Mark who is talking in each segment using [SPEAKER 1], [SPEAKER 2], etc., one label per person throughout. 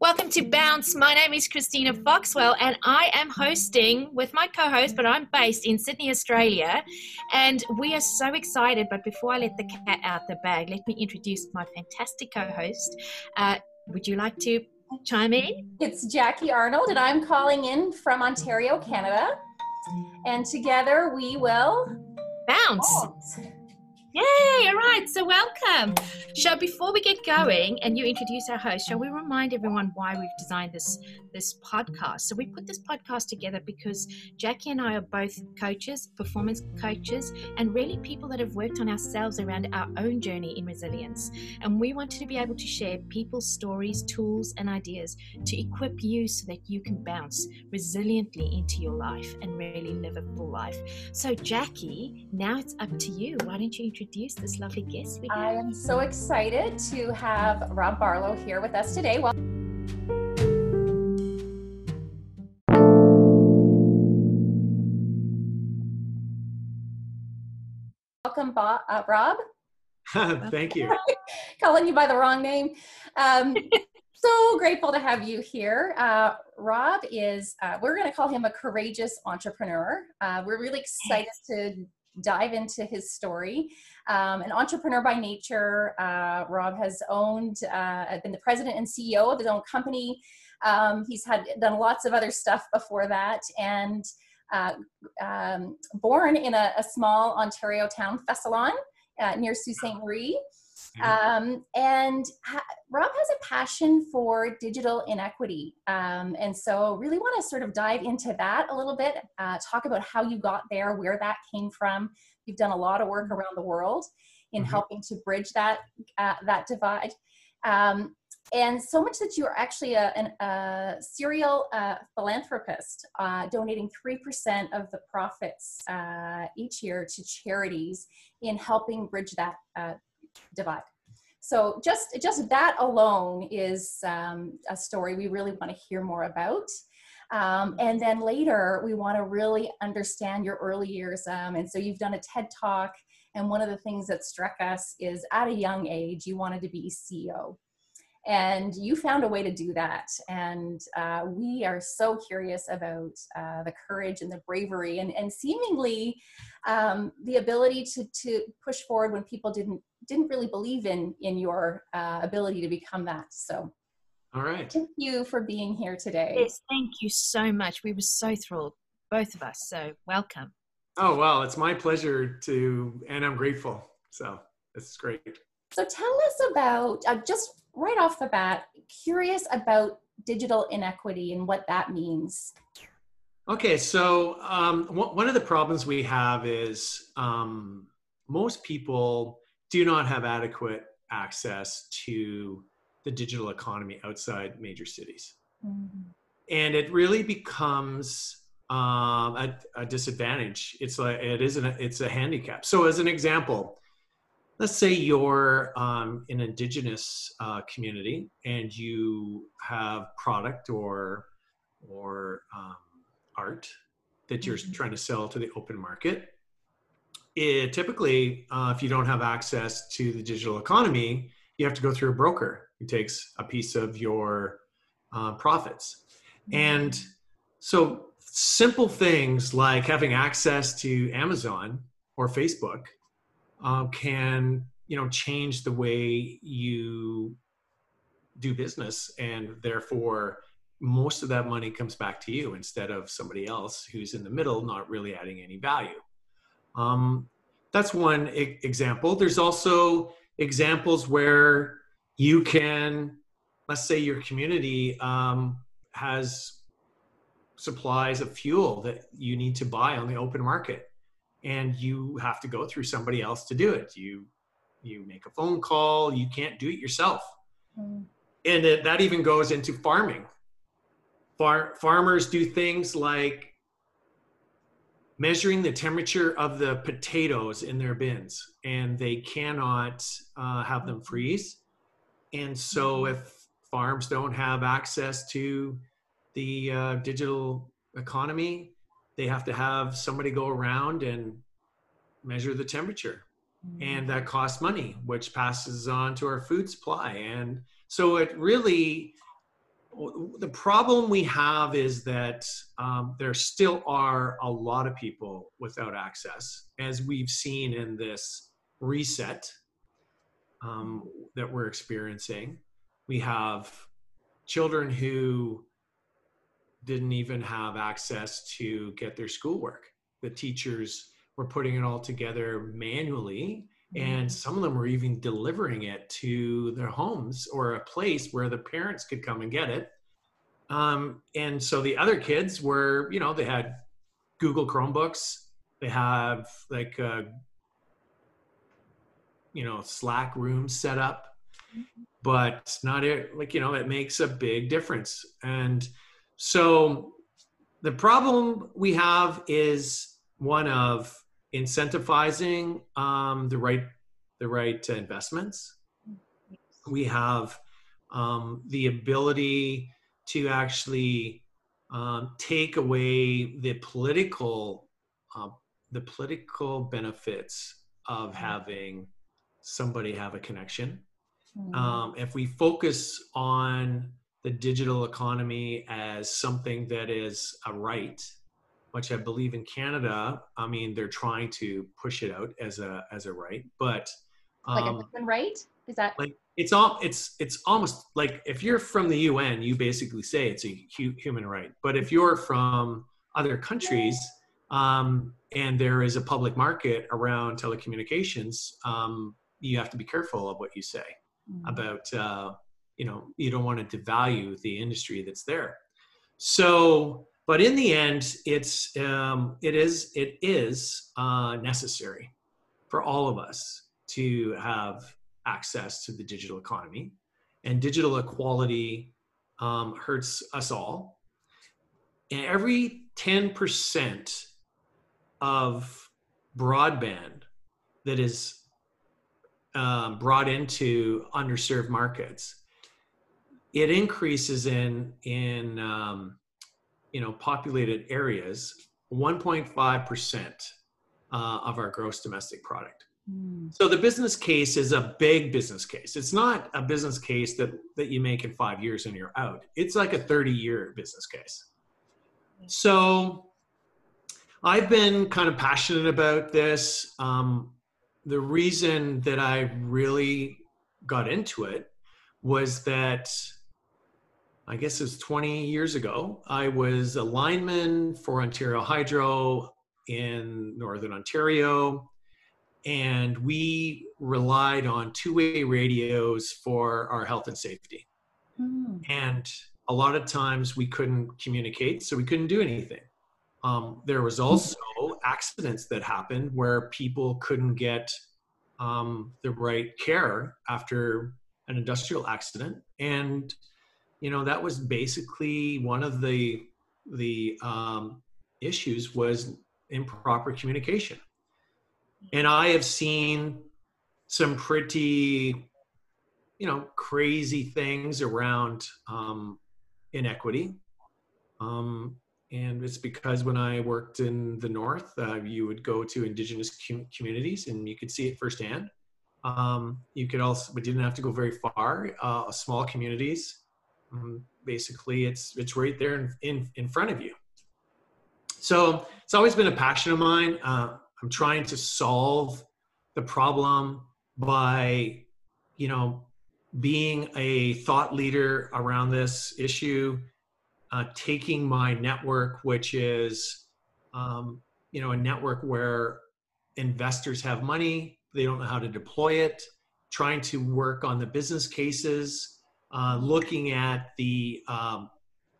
[SPEAKER 1] Welcome to Bounce. My name is Christina Foxwell, and I am hosting with my co host, but I'm based in Sydney, Australia. And we are so excited. But before I let the cat out the bag, let me introduce my fantastic co host. Uh, would you like to chime in?
[SPEAKER 2] It's Jackie Arnold, and I'm calling in from Ontario, Canada. And together we will
[SPEAKER 1] bounce. bounce. Yay! All right, so welcome. So before we get going and you introduce our host, shall we remind everyone why we've designed this this podcast? So we put this podcast together because Jackie and I are both coaches, performance coaches, and really people that have worked on ourselves around our own journey in resilience. And we wanted to be able to share people's stories, tools, and ideas to equip you so that you can bounce resiliently into your life and really live a full life. So Jackie, now it's up to you. Why don't you introduce this lovely guest we have.
[SPEAKER 2] I am so excited to have Rob Barlow here with us today. Well- Welcome, Bob, uh, Rob.
[SPEAKER 3] Thank you.
[SPEAKER 2] Calling you by the wrong name. Um, so grateful to have you here. Uh, Rob is, uh, we're going to call him a courageous entrepreneur. Uh, we're really excited to dive into his story. Um, an entrepreneur by nature, uh, Rob has owned, uh, been the president and CEO of his own company. Um, he's had done lots of other stuff before that, and uh, um, born in a, a, small Ontario town, Thessalon, uh, near Sault Ste. Marie. Um, and ha- Rob has a passion for digital inequity. Um, and so, really want to sort of dive into that a little bit, uh, talk about how you got there, where that came from. You've done a lot of work around the world in mm-hmm. helping to bridge that, uh, that divide. Um, and so much that you are actually a, an, a serial uh, philanthropist, uh, donating 3% of the profits uh, each year to charities in helping bridge that uh, divide. So just just that alone is um, a story we really want to hear more about. Um, and then later, we want to really understand your early years. Um, and so you've done a TED talk, and one of the things that struck us is at a young age, you wanted to be CEO and you found a way to do that. And uh, we are so curious about uh, the courage and the bravery and, and seemingly um, the ability to, to push forward when people didn't didn't really believe in in your uh, ability to become that. So
[SPEAKER 3] all right.
[SPEAKER 2] thank you for being here today.
[SPEAKER 1] Yes thank you so much. We were so thrilled both of us. So welcome.
[SPEAKER 3] Oh well it's my pleasure to and i'm grateful. So it's great.
[SPEAKER 2] So tell us about uh, just right off the bat, curious about digital inequity and what that means.
[SPEAKER 3] Okay, so um, one of the problems we have is um, most people do not have adequate access to the digital economy outside major cities. Mm-hmm. And it really becomes um, a, a, disadvantage. It's like it isn't. A, it's a handicap. So, as an example, let's say you're um, an indigenous uh, community and you have product or or um, art that you're mm-hmm. trying to sell to the open market it, typically uh, if you don't have access to the digital economy you have to go through a broker who takes a piece of your uh, profits mm-hmm. and so simple things like having access to amazon or facebook uh, can you know change the way you do business and therefore most of that money comes back to you instead of somebody else who's in the middle not really adding any value. Um, that's one I- example. There's also examples where you can let's say your community um, has supplies of fuel that you need to buy on the open market and you have to go through somebody else to do it. You you make a phone call you can't do it yourself. Mm. and it, that even goes into farming. Far, farmers do things like measuring the temperature of the potatoes in their bins and they cannot uh, have them freeze. And so mm-hmm. if farms don't have access to the uh, digital economy they have to have somebody go around and measure the temperature mm-hmm. and that costs money which passes on to our food supply and so it really the problem we have is that um, there still are a lot of people without access, as we've seen in this reset um, that we're experiencing. We have children who didn't even have access to get their schoolwork. The teachers were putting it all together manually and mm-hmm. some of them were even delivering it to their homes or a place where the parents could come and get it um, and so the other kids were you know they had google chromebooks they have like uh, you know slack rooms set up mm-hmm. but not it like you know it makes a big difference and so the problem we have is one of incentivizing um, the right the right investments. We have um, the ability to actually um, take away the political uh, the political benefits of having somebody have a connection. Mm-hmm. Um, if we focus on the digital economy as something that is a right which I believe in Canada, I mean, they're trying to push it out as a as a right, but
[SPEAKER 2] um, like a um, human right is that
[SPEAKER 3] like it's all it's it's almost like if you're from the UN, you basically say it's a hu- human right, but if you're from other countries um, and there is a public market around telecommunications, um, you have to be careful of what you say mm-hmm. about uh, you know you don't want to devalue the industry that's there. So but in the end, it's um, it is it is uh, necessary for all of us to have access to the digital economy, and digital equality um, hurts us all. And every ten percent of broadband that is um, brought into underserved markets, it increases in in um, you know populated areas 1.5% uh, of our gross domestic product. Mm. so the business case is a big business case. It's not a business case that that you make in five years and you're out. It's like a 30 year business case. So i've been kind of passionate about this. Um, the reason that i really got into it was that I guess it was 20 years ago. I was a lineman for Ontario Hydro in Northern Ontario, and we relied on two way radios for our health and safety. Mm. And a lot of times we couldn't communicate, so we couldn't do anything. Um, there was also accidents that happened where people couldn't get um, the right care after an industrial accident. And you know that was basically one of the the um, issues was improper communication. And i have seen some pretty you know crazy things around um, inequity. Um, and it's because when i worked in the north uh, you would go to indigenous com- communities and you could see it firsthand. Um, you could also but you didn't have to go very far. Uh, small communities um, basically, it's it's right there in, in, in front of you. So it's always been a passion of mine. Uh, I'm trying to solve the problem by, you know, being a thought leader around this issue, uh, taking my network, which is, um, you know, a network where investors have money, they don't know how to deploy it, trying to work on the business cases uh, looking at the um,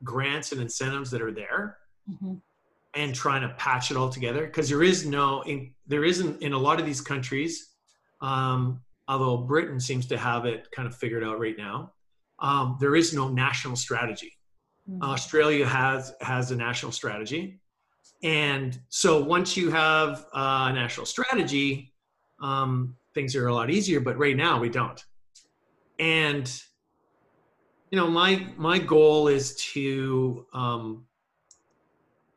[SPEAKER 3] grants and incentives that are there mm-hmm. and trying to patch it all together because there is no in, there isn't in a lot of these countries um, although britain seems to have it kind of figured out right now um, there is no national strategy mm-hmm. australia has has a national strategy and so once you have a national strategy um, things are a lot easier but right now we don't and you know my my goal is to um,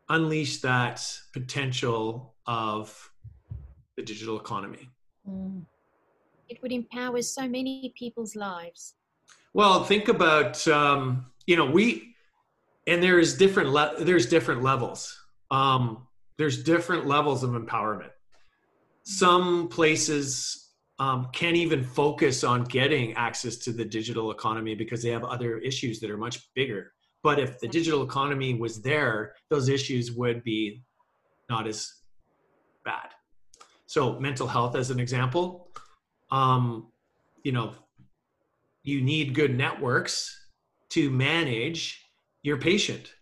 [SPEAKER 3] unleash that potential of the digital economy. Mm.
[SPEAKER 1] it would empower so many people's lives.
[SPEAKER 3] Well think about um, you know we and there's different le- there's different levels. Um, there's different levels of empowerment. Some places um, can't even focus on getting access to the digital economy because they have other issues that are much bigger but if the digital economy was there those issues would be not as bad so mental health as an example um, you know you need good networks to manage your patient.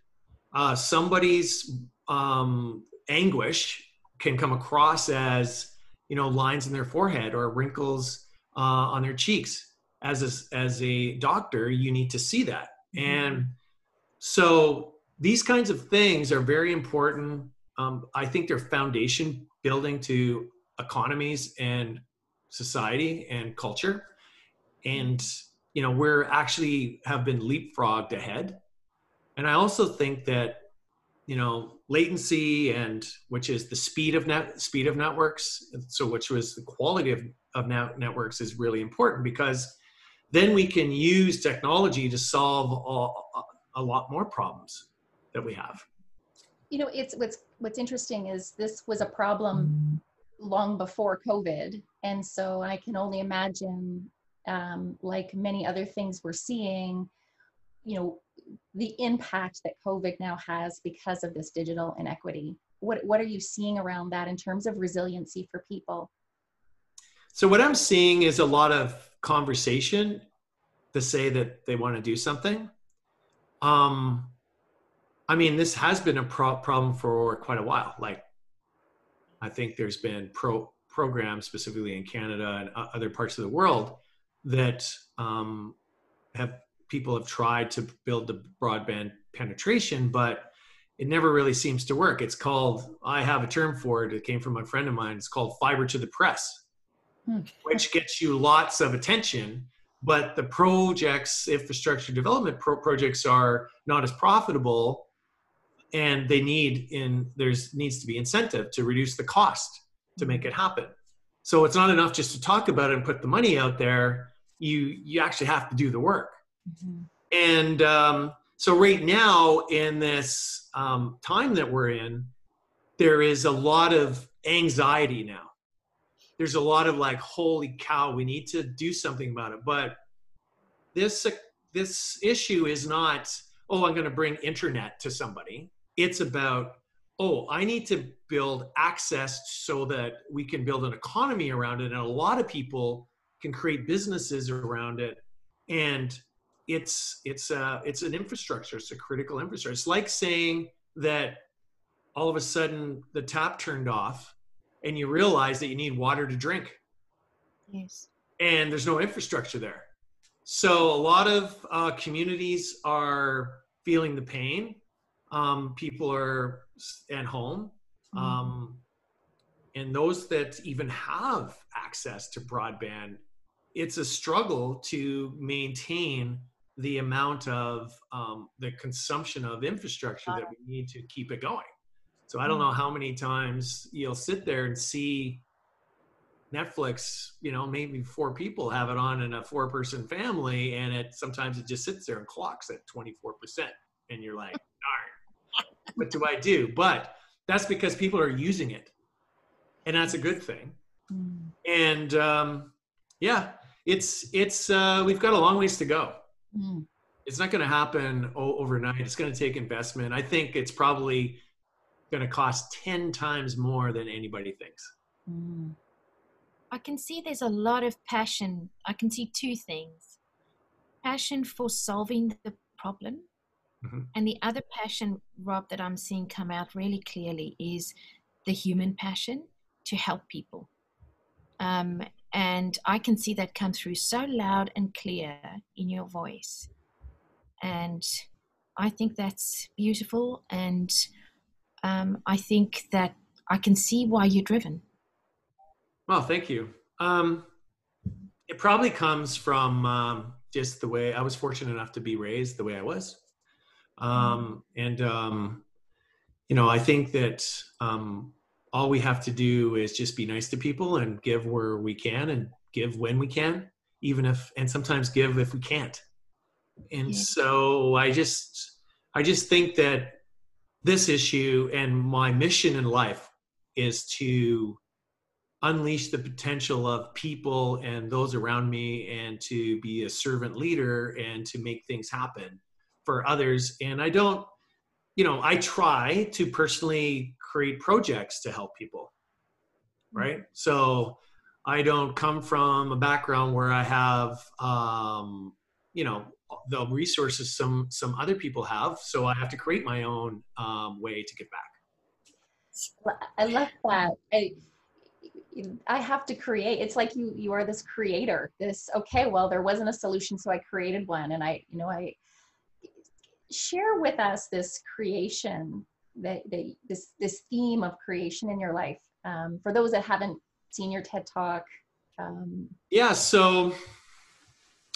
[SPEAKER 3] Uh, somebody's um, anguish can come across as you know lines in their forehead or wrinkles uh, on their cheeks. As a, as a doctor, you need to see that, mm-hmm. and so these kinds of things are very important. Um, I think they're foundation building to economies and society and culture, and you know we're actually have been leapfrogged ahead and i also think that you know latency and which is the speed of net speed of networks. So which was the quality of, of net, networks is really important because then we can use technology to solve a, a lot more problems that we have.
[SPEAKER 2] You know it's what's what's interesting is this was a problem long before covid. And so i can only imagine um, like many other things we're seeing, you know, the impact that COVID now has because of this digital inequity. What, what are you seeing around that in terms of resiliency for people?
[SPEAKER 3] So, what I'm seeing is a lot of conversation to say that they want to do something. Um, I mean, this has been a pro- problem for quite a while. Like, I think there's been pro programs specifically in Canada and other parts of the world that um, have people have tried to build the broadband penetration, but it never really seems to work. It's called, I have a term for it, it came from a friend of mine, it's called fiber to the press, hmm. which gets you lots of attention, but the projects, infrastructure development pro- projects are not as profitable and they need in there's needs to be incentive to reduce the cost to make it happen so it's not enough just to talk about it and put the money out there. You you actually have to do the work. Mm-hmm. And um, so right now in this um, time that we're in, there is a lot of anxiety now. There's a lot of like, holy cow, we need to do something about it. But this this issue is not, oh, I'm going to bring internet to somebody. It's about oh, I need to build access so that we can build an economy around it. And a lot of people can create businesses around it. And it's it's uh it's an infrastructure, it's a critical infrastructure. It's like saying that all of a sudden the tap turned off and you realize that you need water to drink.
[SPEAKER 1] Yes.
[SPEAKER 3] And there's no infrastructure there. So a lot of uh, communities are feeling the pain. Um, people are at home. Mm-hmm. Um, and those that even have access to broadband, it's a struggle to maintain the amount of um, the consumption of infrastructure that we need to keep it going. So I don't know mm-hmm. how many times you'll sit there and see Netflix, you know, maybe four people have it on in a four person family, and it sometimes it just sits there and clocks at 24%. And you're like, darn, what do I do? But that's because people are using it, and that's a good thing. Mm. And um, yeah, it's it's uh, we've got a long ways to go. Mm. It's not going to happen o- overnight. It's going to take investment. I think it's probably going to cost ten times more than anybody thinks. Mm.
[SPEAKER 1] I can see there's a lot of passion. I can see two things passion for solving the problem Mm-hmm. And the other passion, Rob, that I'm seeing come out really clearly is the human passion to help people. Um, and I can see that come through so loud and clear in your voice. And I think that's beautiful. And um, I think that I can see why you're driven.
[SPEAKER 3] Well, thank you. Um, it probably comes from um, just the way I was fortunate enough to be raised the way I was. Um, and, um, you know, I think that um, all we have to do is just be nice to people and give where we can and give when we can, even if, and sometimes give if we can't. and
[SPEAKER 1] Yeah.
[SPEAKER 3] so i just i just think that this issue and my mission in life is to unleash the potential of people and those around me and to be a servant leader and to make things happen for others and i don't you know i try to personally create projects to help people right so i don't come from a background where i have um you know the resources some some other people have so i have to create my own um, way to give back
[SPEAKER 2] I love that. I, I have to create. It's like you you are this creator. This okay. Well, there wasn't a solution, so I created one, and I you know I share with us this creation that, that this this theme of creation in your life. Um, for those that haven't seen your TED talk, um,
[SPEAKER 3] yeah so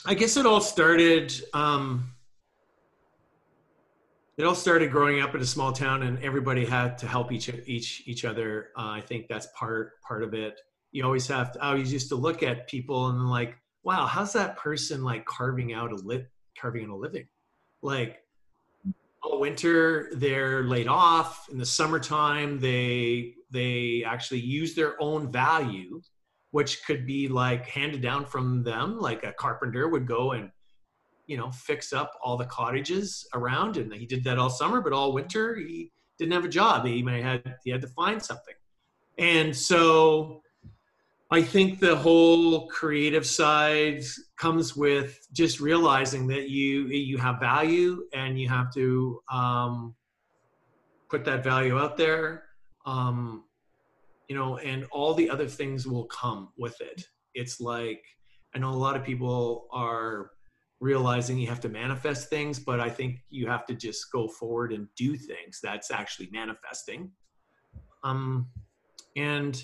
[SPEAKER 3] i guess it all started um it all started growing up in a small town and everybody had to help each each each other. Uh, i think that's part part of it. You always have to i always used to look at people and like wow how's that person like carving out a lit carving out a living? Like all winter they're laid off. In the summertime they they actually use their own value which could be like handed down from them like a carpenter would go and you know fix up all the cottages around and he did that all summer but all winter he didn't have a job. He may had he had to find something. And so i think the whole creative side comes with just realizing that you you have value and you have to um, put that value out there um, you know and all the other things will come with it. It's like i know a lot of people are realizing you have to manifest things but i think you have to just go forward and do things that's actually manifesting. Um and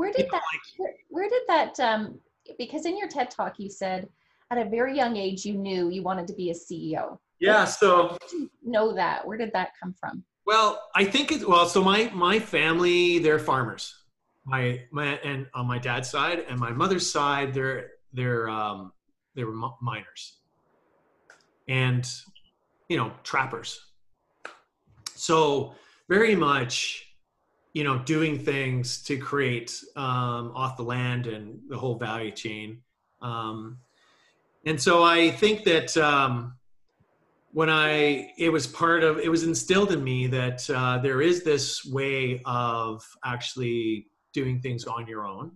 [SPEAKER 2] where did that where, where did that um, because in your TED talk you said at a very young age you knew you wanted to be a CEO.
[SPEAKER 3] yeah so
[SPEAKER 2] Know that. Where did that come from?
[SPEAKER 3] Well, I think it. Well, so my my family they're farmers. My my and on my dad's side and my mother's side they're they're um, they were miners, and you know trappers. So very much, you know, doing things to create um, off the land and the whole value chain. Um, and so I think that. Um, when I it was part of it was instilled in me that uh, there is this way of actually doing things on your own.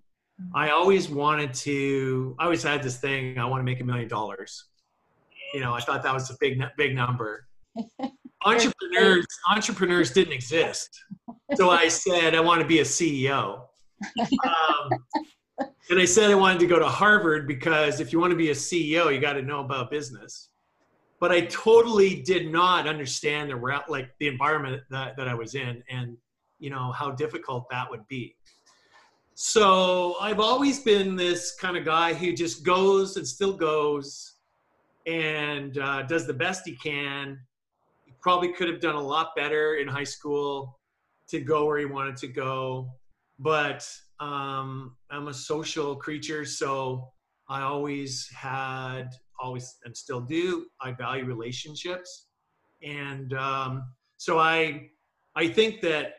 [SPEAKER 3] I always wanted to. I always had this thing. I want to make a million dollars. You know, I thought that was a big big number. entrepreneurs entrepreneurs didn't exist, so I said I want to be a CEO. Um, and I said I wanted to go to Harvard because if you want to be a CEO, you got to know about business but I totally did not understand the route, like the environment that, that I was in and, you know, how difficult that would be. So I've always been this kind of guy who just goes and still goes and uh, does the best he can. Probably could have done a lot better in high school to go where he wanted to go. But um, I'm a social creature, so I always had always and still do. I value relationships, and um, so I I think that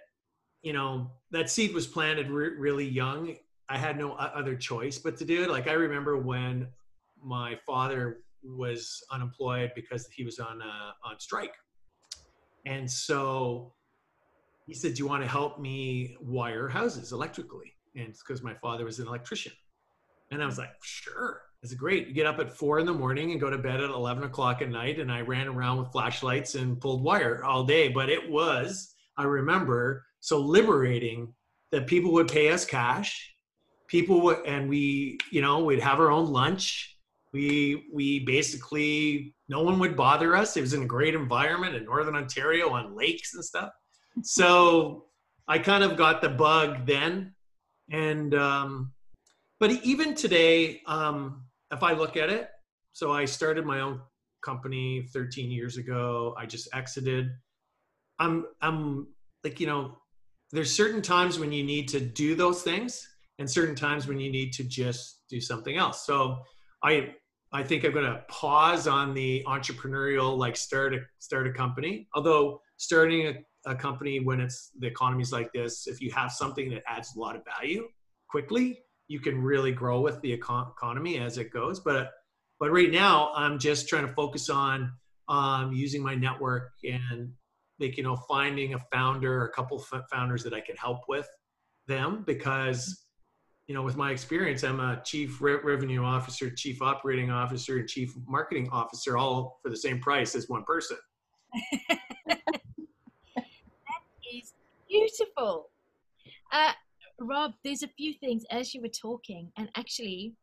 [SPEAKER 3] you know that seed was planted re- really young. I had no other choice but to do it. Like I remember when my father was unemployed because he was on uh, on strike, and so he said, "Do you want to help me wire houses electrically?" And it's because my father was an electrician, and I was like, "Sure." It's great. You get up at four in the morning and go to bed at 11 o'clock at night. And I ran around with flashlights and pulled wire all day. But it was, I remember, so liberating that people would pay us cash. People would, and we, you know, we'd have our own lunch. We, we basically, no one would bother us. It was in a great environment in Northern Ontario on lakes and stuff. So I kind of got the bug then. And, um, but even today, um, if I look at it, so I started my own company 13 years ago. I just exited. I'm I'm like you know, there's certain times when you need to do those things, and certain times when you need to just do something else. So I I think I'm going to pause on the entrepreneurial, like start a start a company. Although starting a, a company when it's the economy's like this, if you have something that adds a lot of value quickly, you can really grow with the econ- economy as it goes. But but right now, I'm just trying to focus on um, using my network and like you know finding a founder, a couple founders that I can help with them because you know, with my experience, I'm a chief re- revenue officer, chief operating officer, and chief marketing officer, all for the same price as one person.
[SPEAKER 1] that is beautiful. Uh, Rob, there's a few things as you were talking, and actually,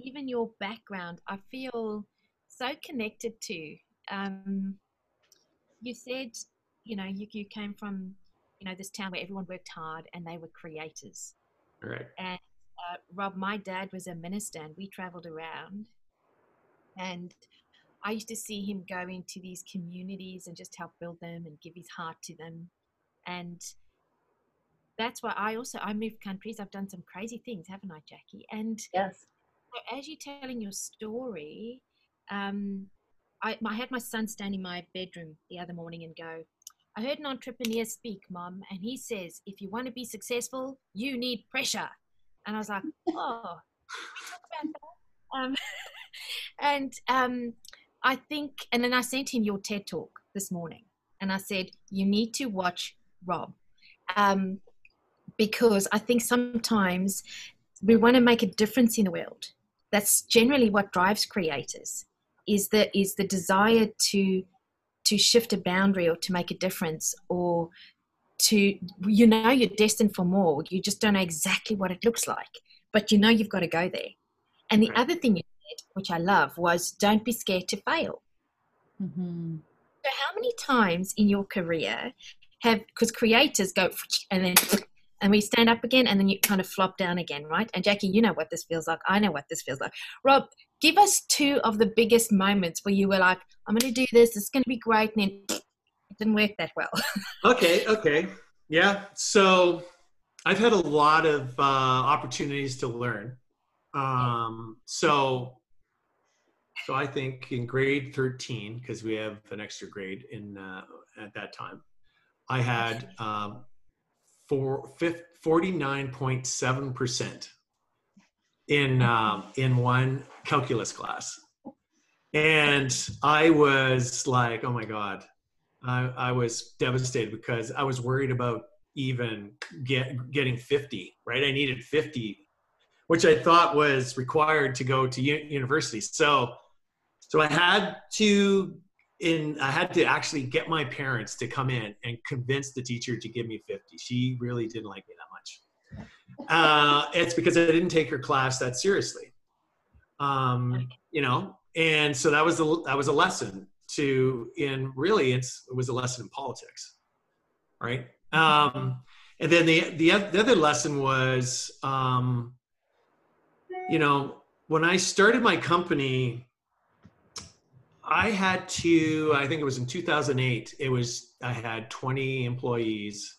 [SPEAKER 1] even your background, I feel so connected to. Um, you said, you know, you, you came from, you know, this town where everyone worked hard and they were creators
[SPEAKER 3] Right.
[SPEAKER 1] And uh, Rob, my dad was a minister, and we traveled around. And I used to see him go into these communities and just help build them and give his heart to them. And that's why I also I moved countries. I've done some crazy things, haven't I, Jackie? And
[SPEAKER 2] yes.
[SPEAKER 1] So as you're telling your story, um, I, I had my son stand in my bedroom the other morning and go, I heard an entrepreneur speak, Mom, and he says, if you want to be successful, you need pressure. And I was like, oh, um, and um, I think, and then I sent him your TED talk this morning, and I said, you need to watch Rob. Um, because I think sometimes we want to make a difference in the world. That's generally what drives creators is the is the desire to to shift a boundary or to make a difference or to you know you're destined for more you just don't know exactly what it looks like but you know you've got to go there and the right. other thing you said which i love was don't be scared to fail mm-hmm. so how many times in your career have because creators go and then and we stand up again and then you kind of flop down again right? And jackie you know what this feels like. I know what this feels like. Rob give us two of the biggest moments where you were like i'm going to do this. It's going to be great and then it didn't work that well.
[SPEAKER 3] Okay okay. Yeah so i've had a lot of uh, opportunities to learn. Um, so so i think in grade 13 because we have an extra grade in uh, at that time i had um, for 49.7% in um, in one calculus class. And i was like oh my god. I, I was devastated because i was worried about even get, getting 50 right? I needed 50 which i thought was required to go to u- university. So so i had to in I had to actually get my parents to come in and convince the teacher to give me 50. She really didn't like me that much. Uh, it's because I didn't take her class that seriously. Um, you know, and so that was a that was a lesson to in really it was a lesson in politics, right? Um, and then the the the other lesson was, um, you know, when I started my company I had to, I think it was in 2008, it was, I had 20 employees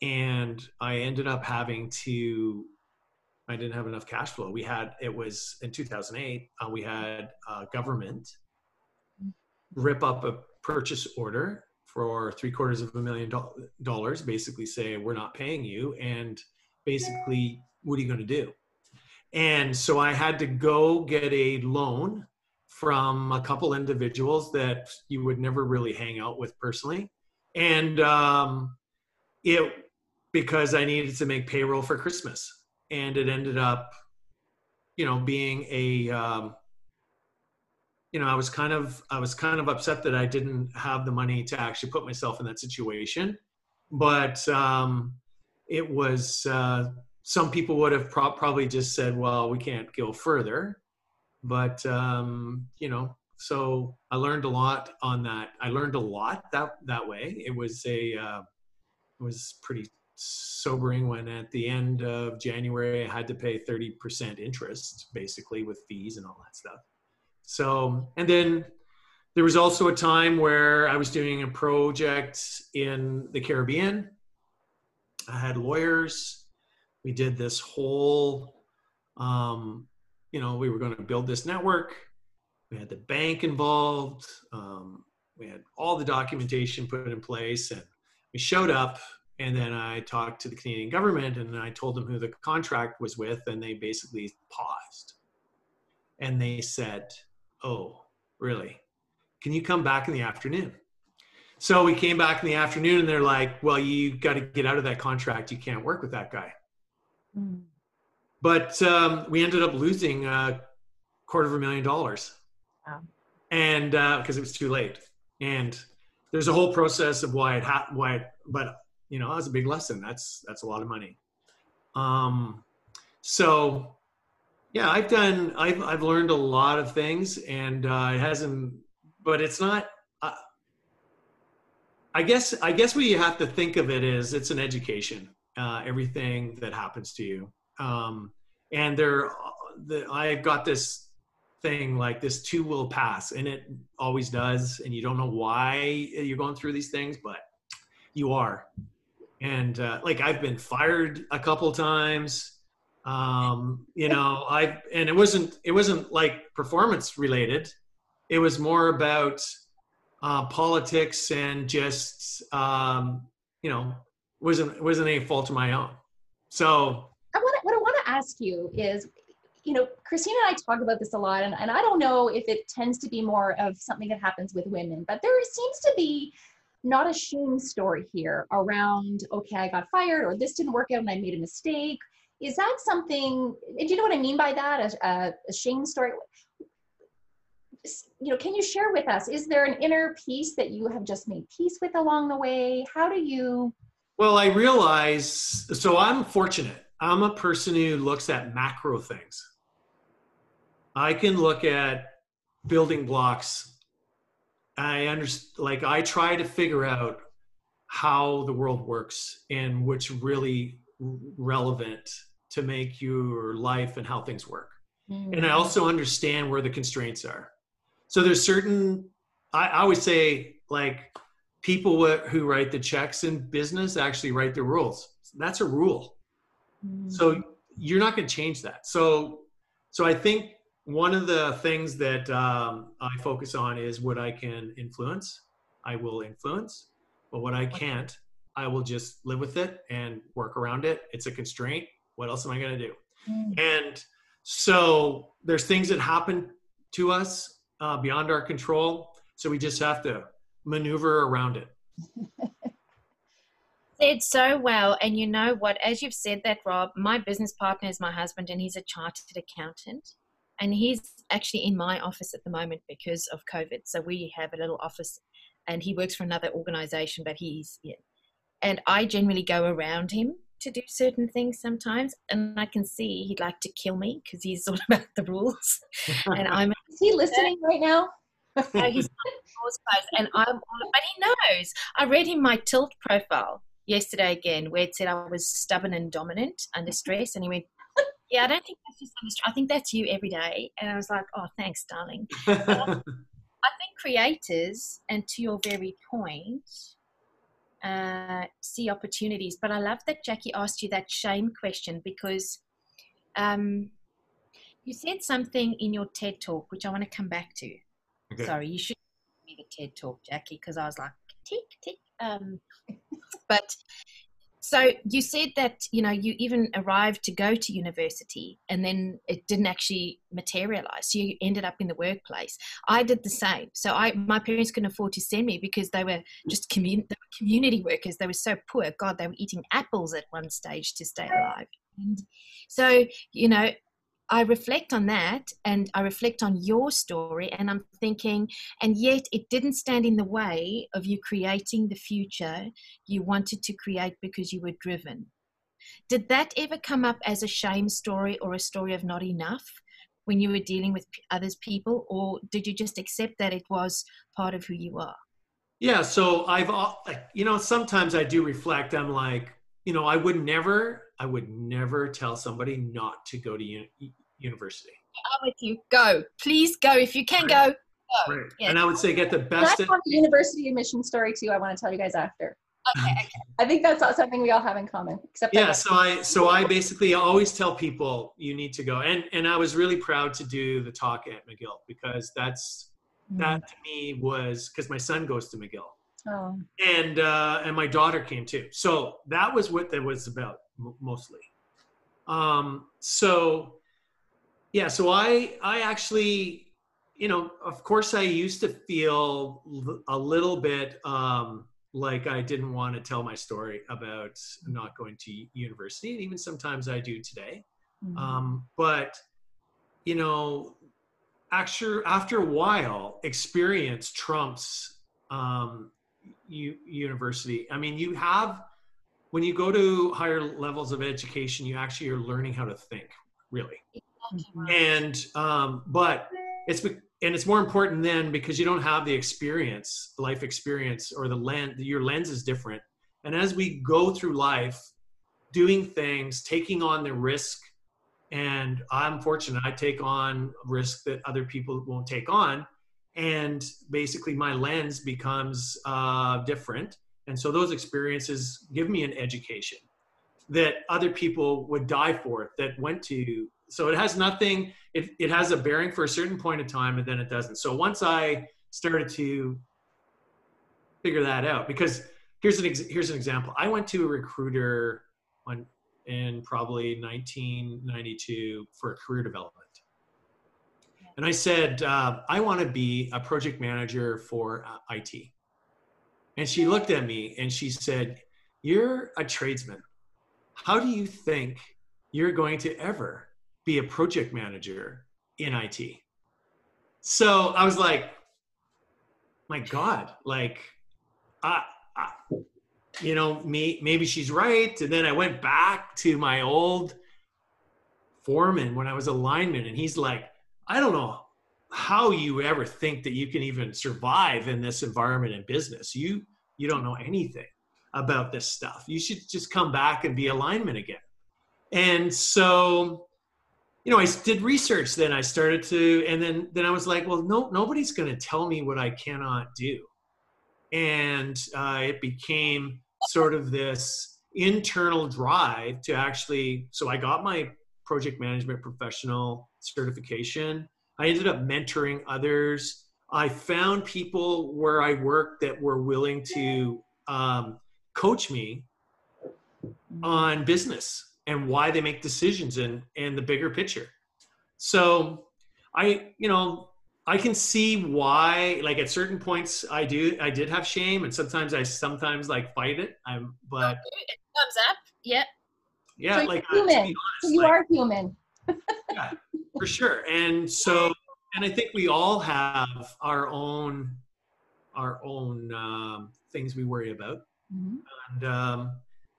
[SPEAKER 3] and I ended up having to, I didn't have enough cash flow. We had, it was in 2008, uh, we had uh, government rip up a purchase order for three quarters of a million dollars, basically say, we're not paying you. And basically, what are you going to do? And so I had to go get a loan from a couple individuals that you would never really hang out with personally. And um, it, because I needed to make payroll for Christmas. And it ended up, you know, being a, um, you know, I was kind of, I was kind of upset that I didn't have the money to actually put myself in that situation. But um, it was, uh, some people would have pro- probably just said, well, we can't go further but um, you know so i learned a lot on that. I learned a lot that that way. It was a uh, it was pretty sobering when at the end of january i had to pay 30% interest basically with fees and all that stuff. So and then there was also a time where i was doing a project in the caribbean. I had lawyers. We did this whole um, you know, we were going to build this network. We had the bank involved. Um, we had all the documentation put in place, and we showed up. And then I talked to the Canadian government, and I told them who the contract was with, and they basically paused. And they said, "Oh, really? Can you come back in the afternoon?" So we came back in the afternoon, and they're like, "Well, you got to get out of that contract. You can't work with that guy." Mm. But um, we ended up losing a quarter of a million dollars, wow. and because uh, it was too late. And there's a whole process of why it had why it, but you know that was a big lesson. That's that's a lot of money. Um, so yeah, I've done I've I've learned a lot of things, and uh, it hasn't. But it's not. Uh, I guess I guess what you have to think of it is it's an education. Uh, everything that happens to you um, and there, the, I've got this thing like this too will pass, and it always does. And you don't know why you're going through these things, but you are. And uh, like I've been fired a couple times. Um, you know, I and it wasn't it wasn't like performance related. It was more about uh, politics and just um, you know wasn't wasn't any fault of my own. So
[SPEAKER 2] ask you is you know, Christina and I talk about this a lot, and, and I don't know if it tends to be more of something that happens with women, but there seems to be not a shame story here around, okay, I got fired, or this didn't work out and I made a mistake. Is that something, do you know what I mean by that? A, uh, a shame story? You know, can you share with us, is there an inner peace that you have just made peace with along the way? How do you?
[SPEAKER 3] Well, I realize, so I'm fortunate I'm a person who looks at macro things. I can look at building blocks. I understand, like, I try to figure out how the world works and what's really relevant to make your life and how things work. Mm-hmm. And I also understand where the constraints are. So there's certain, I, I always say, like, people who write the checks in business actually write the rules. That's a rule. So mm. you're not going to change that. So, so I think one of the things that um, I focus on is what I can influence. I will influence, but what I can't, I will just live with it and work around it. It's a constraint. What else am I going to do? Mm. And so there's things that happen to us uh, beyond our control. So we just have to maneuver around it.
[SPEAKER 1] said so well. And you know what? As you've said that, Rob, my business partner is my husband, and he's a chartered accountant. And he's actually in my office at the moment because of COVID. So we have a little office, and he works for another organization, but he's, yeah. And I generally go around him to do certain things sometimes, and I can see he'd like to kill me because he's all about the rules. and I'm.
[SPEAKER 2] Is he listening right now?
[SPEAKER 1] no, he's not and I'm, but he knows. I read him my tilt profile, yesterday again where it said I was stubborn and dominant under stress. And he went, Yeah, I don't think that's just under stress. I think that's you every day. And I was like, Oh, thanks, darling. I think creators, and to your very point, uh, see opportunities. But I love that Jackie asked you that shame question because um, you said something in your TED talk, which I want to come back to. Okay. Sorry, you should be the TED talk, Jackie, because I was like, tick, tick. Um, but so you said that you know you even arrived to go to university and then it didn't actually materialize. So you ended up in the workplace. I did the same. So i my parents couldn't afford to send me because they were just commun- they were community workers. They were so poor. God they were eating apples at one stage to stay alive. And so you know I reflect on that and I reflect on your story, and I'm thinking, and yet it didn't stand in the way of you creating the future you wanted to create because you were driven. Did that ever come up as a shame story or a story of not enough when you were dealing with others people, or did you just accept that it was part of who you are?
[SPEAKER 3] Yeah, so I've, you know, sometimes I do reflect. I'm like, you know, I would never, I would never tell somebody not to go to university.
[SPEAKER 1] I'm with you. Go. Please go. If you can right. go, go.
[SPEAKER 3] Right. Yeah. And I would say get the best.
[SPEAKER 2] That's on the university admission story too. I want to tell you guys after.
[SPEAKER 1] Okay, okay.
[SPEAKER 2] I think that's not something we all have in common. Except
[SPEAKER 3] yeah
[SPEAKER 2] that-
[SPEAKER 3] so i so i basically always tell people you need to go and and i was really proud to do the talk at mcgill because that's that to me was because my son goes to mcgill
[SPEAKER 2] Oh.
[SPEAKER 3] and uh and my daughter came too so that was what that was about m- mostly um so yeah so i i actually you know of course i used to feel a little bit um like i didn't want to tell my story about not going to university and even sometimes i do today
[SPEAKER 2] Mhm.
[SPEAKER 3] um, but you know after after a while experience trumps um, university i mean you have when you go to higher levels of education you actually are learning how to think really. And um, but it's and it's more important then because you don't have the experience life experience or the lens your lens is different. And as we go through life doing things taking on the risk and i'm fortunate i take on risk that other people won't take on. And basically my lens becomes uh, different. And so those experiences give me an education that other people would die for that went to so it has nothing it, it has a bearing for a certain point of time and then it doesn't. So once i started to figure that out because here's an ex- here's an example. I went to a recruiter in probably 1992 for career development. And i said uh, i want to be a project manager for uh, it and she looked at me and she said you're a tradesman. How do you think you're going to ever be a project manager in IT? So I was like, my God, like, I, I, you know, me, maybe she's right. And then I went back to my old foreman when I was a lineman, and he's like, I don't know how you ever think that you can even survive in this environment in business. You, you don't know anything about this stuff. You should just come back and be a lineman again. And so, you know, I did research. Then I started to, and then then I was like, well, no, nobody's going to tell me what I cannot do. And uh, it became sort of this internal drive to actually. So I got my project management professional certification. I ended up mentoring others. I found people where I worked that were willing to um, coach me on business and why they make decisions and and the bigger picture so i you know i can see why like at certain points i do i did have shame and sometimes i sometimes like fight it i'm but
[SPEAKER 1] it comes up. Yep.
[SPEAKER 3] yeah
[SPEAKER 2] So you're
[SPEAKER 3] like uh, to be honest,
[SPEAKER 2] So you
[SPEAKER 3] like,
[SPEAKER 2] are human.
[SPEAKER 3] for sure and so and i think we all have our own our own um, things we worry about
[SPEAKER 2] Mhm.
[SPEAKER 3] and um,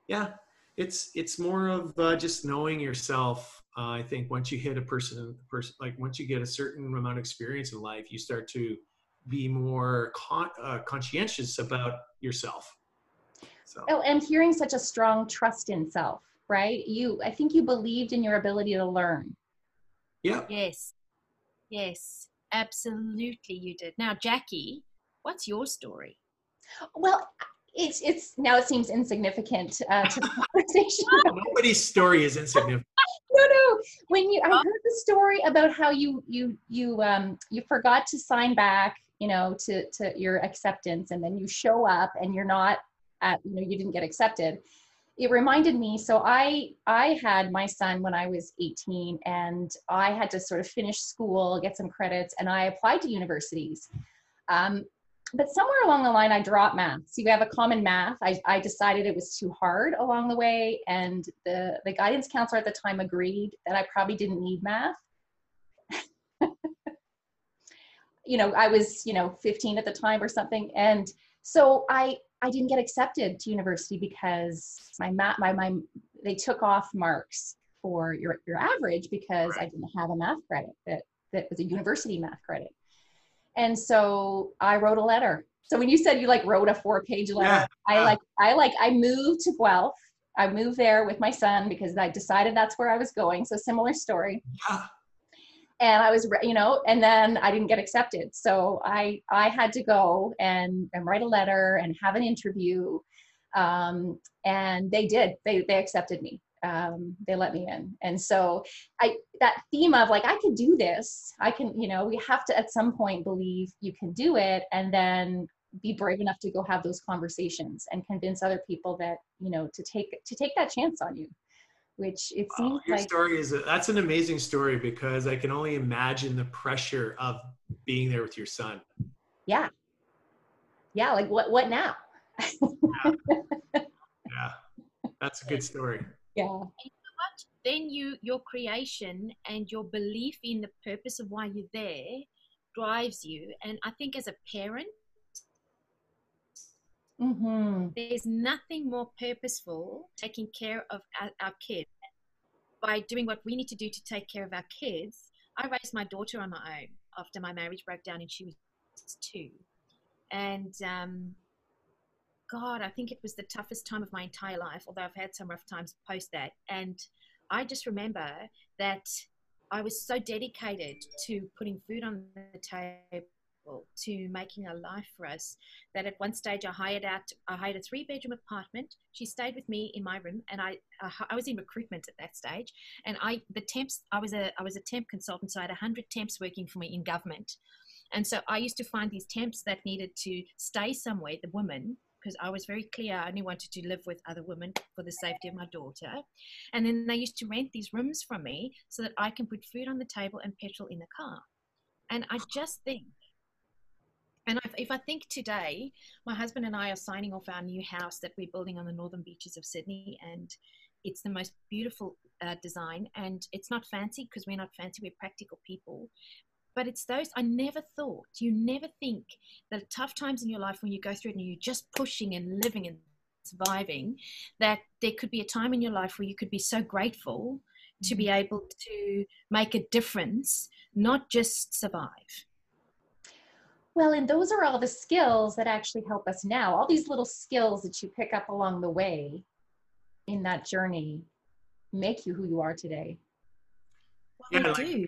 [SPEAKER 3] yeah it's it's more of uh, just knowing yourself uh, i think once you hit a person person like once you get a certain amount of experience in life you start to be more con- uh, conscientious about yourself so
[SPEAKER 2] Oh, and hearing such a strong trust in self, right? You, I think you believed in your ability to learn.
[SPEAKER 3] yeah
[SPEAKER 1] Yes. Yes. Absolutely, you did. Now, Jackie, what's your story?
[SPEAKER 2] Well, it's it's now it seems insignificant uh, to the conversation.
[SPEAKER 3] nobody's story is insignificant
[SPEAKER 2] no, no. When you, I heard the story about how you you you um you forgot to sign back, you know, to to your acceptance, and then you show up and you're not at, you know, you didn't get accepted. It reminded me. So I I had my son when I was 18, and I had to sort of finish school, get some credits, and I applied to universities. Um, but somewhere along the line, I dropped math. So you have a common math. I, I decided it was too hard along the way, and the the guidance counselor at the time agreed that I probably didn't need math. you know, I was you know 15 at the time or something, and so I I didn't get accepted to university because my math my my they took off marks for your your average because I didn't have a math credit that that was a university math credit. And so I wrote a letter. So when you said you like wrote a four page letter,
[SPEAKER 3] Yeah.
[SPEAKER 2] I like I like I moved to Guelph. I moved there with my son because I decided that's where I was going. So similar story.
[SPEAKER 3] yeah
[SPEAKER 2] And I was, you know, and then I didn't get accepted. So I I had to go and, and write a letter and have an interview. Um, and they did. They they accepted me. Um, they let me in. And so I that theme of like I could do this. I can, you know, we have to at some point believe you can do it and then be brave enough to go have those conversations and convince other people that, you know, to take to take that chance on you. Which it seems
[SPEAKER 3] oh, your
[SPEAKER 2] like
[SPEAKER 3] story is a, that's an amazing story because I can only imagine the pressure of being there with your son.
[SPEAKER 2] Yeah. Yeah, like what what now?
[SPEAKER 3] yeah. yeah. That's a good story
[SPEAKER 2] yeah.
[SPEAKER 1] And you know what then you your creation and your belief in the purpose of why you're there drives you. And i think as a parent
[SPEAKER 2] mm-hmm.
[SPEAKER 1] there's nothing more purposeful taking care of our, our kids by doing what we need to do to take care of our kids. I raised my daughter on my own after my marriage broke down and she was two. And um, God, I think it was the toughest time of my entire life, although I've had some rough times post that. And I just remember that I was so dedicated to putting food on the table, to making a life for us, that at one stage I hired out, I hired a three bedroom apartment. She stayed with me in my room, and I, I was in recruitment at that stage. And I, the temps, I was a, I was a temp consultant, so I had hundred temps working for me in government. And so I used to find these temps that needed to stay somewhere, the women, because I was very clear I only wanted to live with other women for the safety of my daughter. And then they used to rent these rooms from me so that I can put food on the table and petrol in the car. And I just think, and if I think today, my husband and I are signing off our new house that we're building on the northern beaches of Sydney, and it's the most beautiful uh, design. And it's not fancy because we're not fancy, we're practical people. But it's those I never thought. You never think that tough times in your life when you go through it and you're just pushing and living and surviving, that there could be a time in your life where you could be so grateful to be mm-hmm. able to make a difference, not just survive.
[SPEAKER 2] Well, and those are all the skills that actually help us now. All these little skills that you pick up along the way in that journey make you who you are today.
[SPEAKER 1] Well, yeah, they do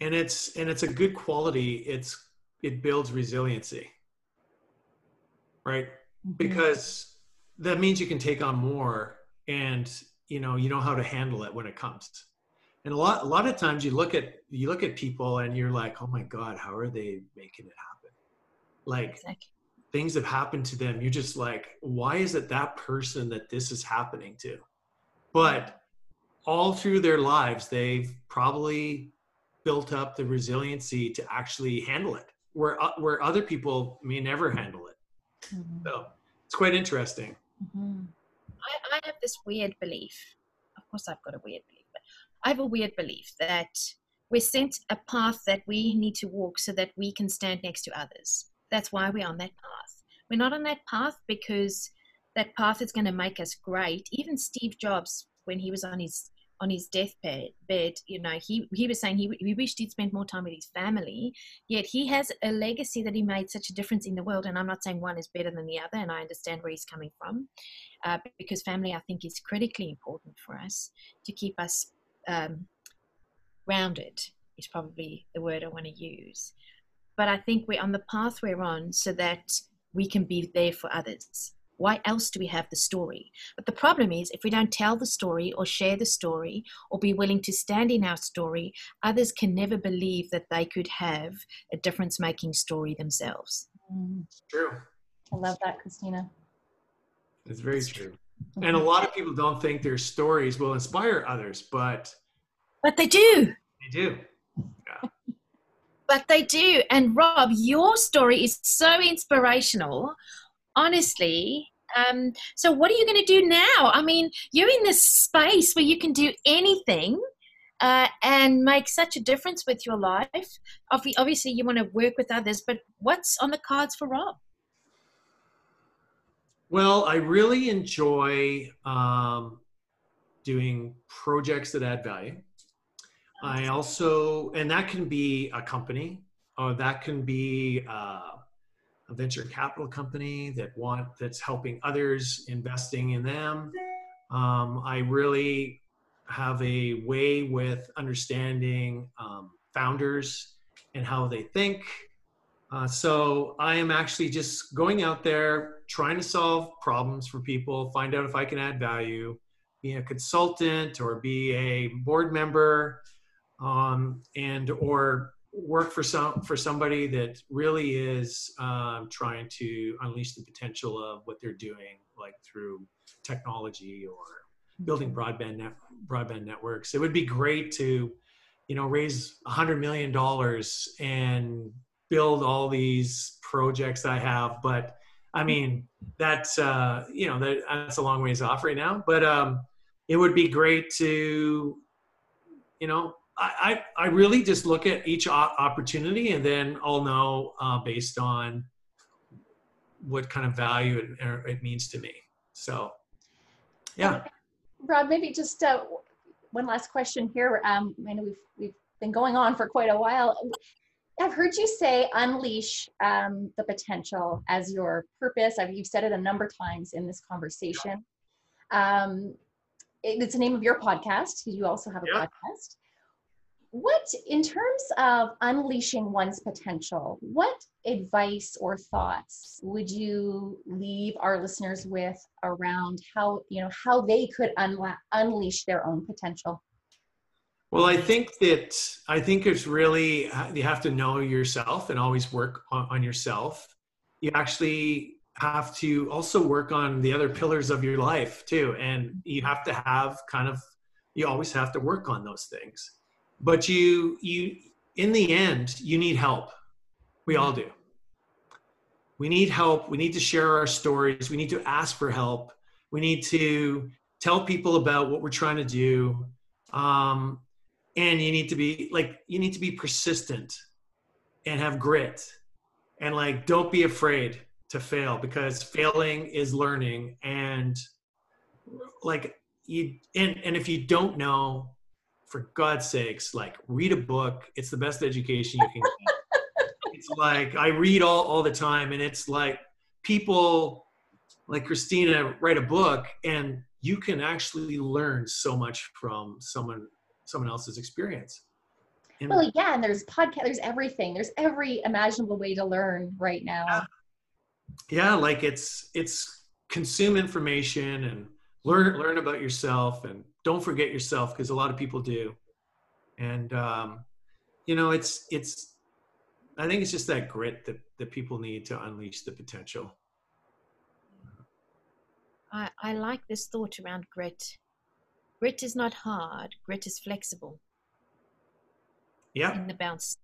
[SPEAKER 3] and it's and it's a good quality. It's it builds resiliency. Right? Mm-hmm. because that means you can take on more and you know you know how to handle it when it comes. And a lot a lot of times you look at you look at people and you're like oh my god how are they making it happen? Like exactly. things have happened to them. You're just like why is it that person that this is happening to? But all through their lives they've probably built up the resiliency to actually handle it where uh, where other people may never handle it. Mm-hmm. so it's quite interesting.
[SPEAKER 1] Mm-hmm. I, I have this weird belief of course i've got a weird belief but i have a weird belief that we're sent a path that we need to walk so that we can stand next to others. That's why we're on that path. We're not on that path because that path is going to make us great. Even steve jobs when he was on his on his deathbed, bed, you know, he, he was saying he, he wished he'd spent more time with his family, yet he has a legacy that he made such a difference in the world. And I'm not saying one is better than the other, and I understand where he's coming from, uh, because family, I think, is critically important for us to keep us um, rounded, is probably the word I want to use. But I think we're on the path we're on so that we can be there for others. Why else do we have the story? But the problem is, if we don't tell the story or share the story or be willing to stand in our story, others can never believe that they could have a difference making story themselves.
[SPEAKER 3] Mm. True.
[SPEAKER 2] I love that, Christina.
[SPEAKER 3] It's very true. And a lot of people don't think their stories will inspire others, but.
[SPEAKER 1] But they do.
[SPEAKER 3] They do. Yeah.
[SPEAKER 1] but they do. And Rob, your story is so inspirational honestly um, so what are you going to do now? I mean you're in this space where you can do anything uh, and make such a difference with your life. Obviously you want to work with others but what's on the cards for rob?
[SPEAKER 3] Well i really enjoy um, doing projects that add value. I also and that can be a company or that can be uh, venture capital company that want that's helping others investing in them. Um, i really have a way with understanding um, founders and how they think. Uh, so i am actually just going out there trying to solve problems for people, find out if I can add value, be a consultant or be a board member, um, and or work for some for somebody that really is um, trying to unleash the potential of what they're doing, like through technology or building broadband net, broadband networks. It would be great to, you know, raise a hundred million dollars and build all these projects I have, but I mean that's uh, you know that, that's a long ways off right now. But um, it would be great to, you know, I, I, really just look at each opportunity and then I'll know uh, based on what kind of value it, it, means to me. So, yeah.
[SPEAKER 2] Rob, maybe just uh, one last question here. Um, I know we've, we've been going on for quite a while. I've heard you say unleash um, the potential as your purpose. I've, you've said it a number of times in this conversation. Um, it, it's the name of your podcast. You also have a yeah. podcast what in terms of unleashing one's potential what advice or thoughts would you leave our listeners with around how you know how they could unla- unleash their own potential?
[SPEAKER 3] Well i think that i think it's really you have to know yourself and always work on, on yourself. You actually have to also work on the other pillars of your life too and you have to have kind of you always have to work on those things but you you in the end you need help. We all do. We need help. We need to share our stories. We need to ask for help. We need to tell people about what we're trying to do. Um, and you need to be like you need to be persistent and have grit. And like don't be afraid to fail because failing is learning. And like you and and if you don't know for God's sakes, like read a book. It's the best education you can get. it's like I read all, all the time, and it's like people like Christina write a book, and you can actually learn so much from someone someone else's experience.
[SPEAKER 2] And well, yeah, and there's podcast, there's everything, there's every imaginable way to learn right now.
[SPEAKER 3] Yeah, yeah like it's it's consume information and learn learn about yourself and don't forget yourself because a lot of people do. And um, you know it's it's i think it's just that grit that that people need to unleash the potential.
[SPEAKER 1] I i like this thought around grit. Grit is not hard grit is flexible.
[SPEAKER 3] Yeah.
[SPEAKER 1] In the bounce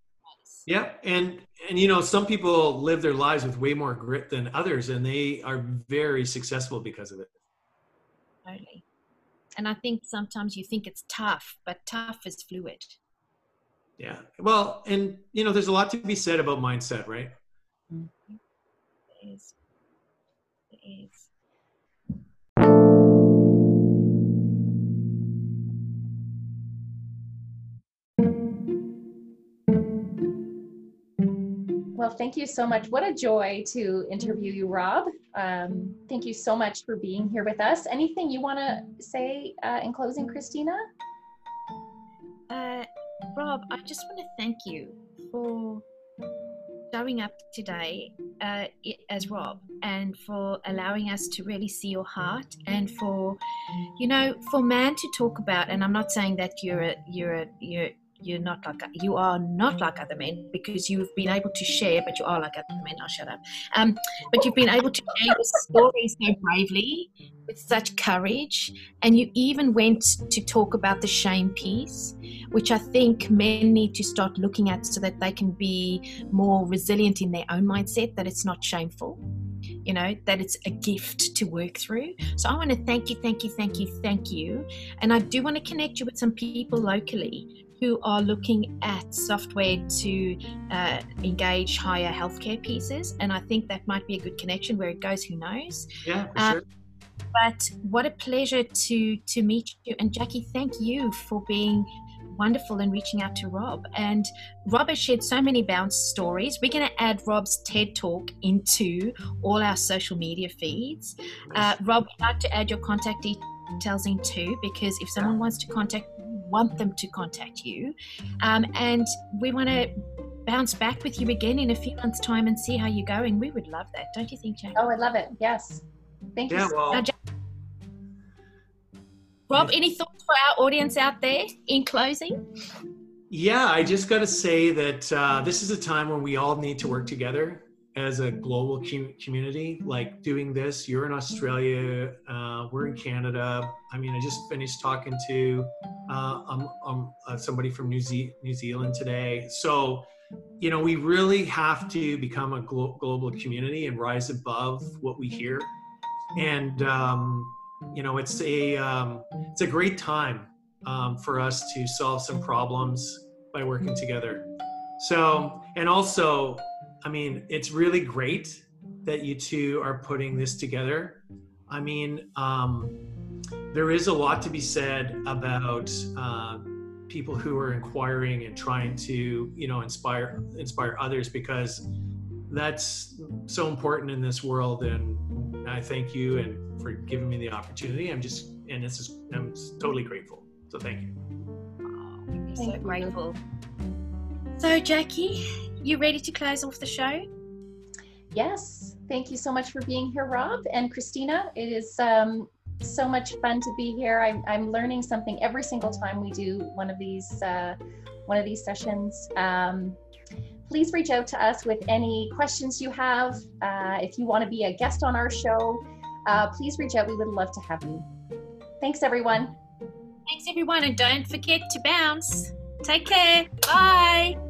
[SPEAKER 3] yeah and and you know some people live their lives with way more grit than others and they are very successful because of it
[SPEAKER 1] totally and I think sometimes you think it's tough, but tough is fluid.
[SPEAKER 3] Yeah. Well, and you know, there's a lot to be said about mindset, right?
[SPEAKER 1] Mm-hmm. It is. It is.
[SPEAKER 2] Well, thank you so much. What a joy to interview you, Rob. Um, thank you so much for being here with us. Anything you want to say uh, in closing, Christina?
[SPEAKER 1] Uh, Rob, I just want to thank you for showing up today uh, as Rob and for allowing us to really see your heart and for, you know, for man to talk about. And I'm not saying that you're a, you're a, you're you're not like you are not like other men because you've been able to share but you are like other men. I'll shut up. Um, but you've been able to share your story so bravely with such courage and you even went to talk about the shame piece which i think men need to start looking at so that they can be more resilient in their own mindset that it's not shameful you know that it's a gift to work through. So i want to thank you thank you thank you thank you. And i do want to connect you with some people locally who are looking at software to uh, engage higher healthcare pieces. And I think that might be a good connection. Where it goes, who knows?
[SPEAKER 3] Yeah, um, sure.
[SPEAKER 1] But what a pleasure to to meet you. And Jackie, thank you for being wonderful and reaching out to Rob. And Rob has shared so many bounce stories. We're going to add Rob's TED Talk into all our social media feeds. Uh, Rob, I'd like to add your contact details in too, because if someone wants to contact want them to contact you. Um, and we want to bounce back with you again in a few months' time and see how you're going. We would love that, don't you think, Jack?
[SPEAKER 2] Oh, I love it. Yes. Thank
[SPEAKER 3] Yeah,
[SPEAKER 2] you.
[SPEAKER 3] well,
[SPEAKER 1] Now, Rob, any thoughts for our audience out there in closing?
[SPEAKER 3] Yeah, I just got to say that uh, this is a time when we all need to work together as a global com- community. Like doing this, you're in Australia, uh, we're in Canada. I mean, I just finished talking to uh, um, um, uh, somebody from New, Ze- New Zealand today. So, you know, we really have to become a glo- global community and rise above what we hear. And um, you know, it's a um, it's a great time um, for us to solve some problems by working together. So, and also, I mean, it's really great that you two are putting this together. I mean, um, there is a lot to be said about uh, people who are inquiring and trying to, you know, inspire inspire others because that's so important in this world. And I thank you and for giving me the opportunity. I'm just, and this is, I'm totally grateful. So thank you.
[SPEAKER 1] We're
[SPEAKER 2] Thank
[SPEAKER 1] so
[SPEAKER 2] you.
[SPEAKER 1] grateful. So, Jackie, you ready to close off the show?
[SPEAKER 2] Yes. Thank you so much for being here, Rob and Christina. It is um, so much fun to be here. I'm, I'm learning something every single time we do one of these uh, one of these sessions. Um, please reach out to us with any questions you have. Uh, if you want to be a guest on our show, uh, please reach out. We would love to have you. Thanks, everyone.
[SPEAKER 1] Thanks, everyone, and don't forget to bounce. Take care. Bye.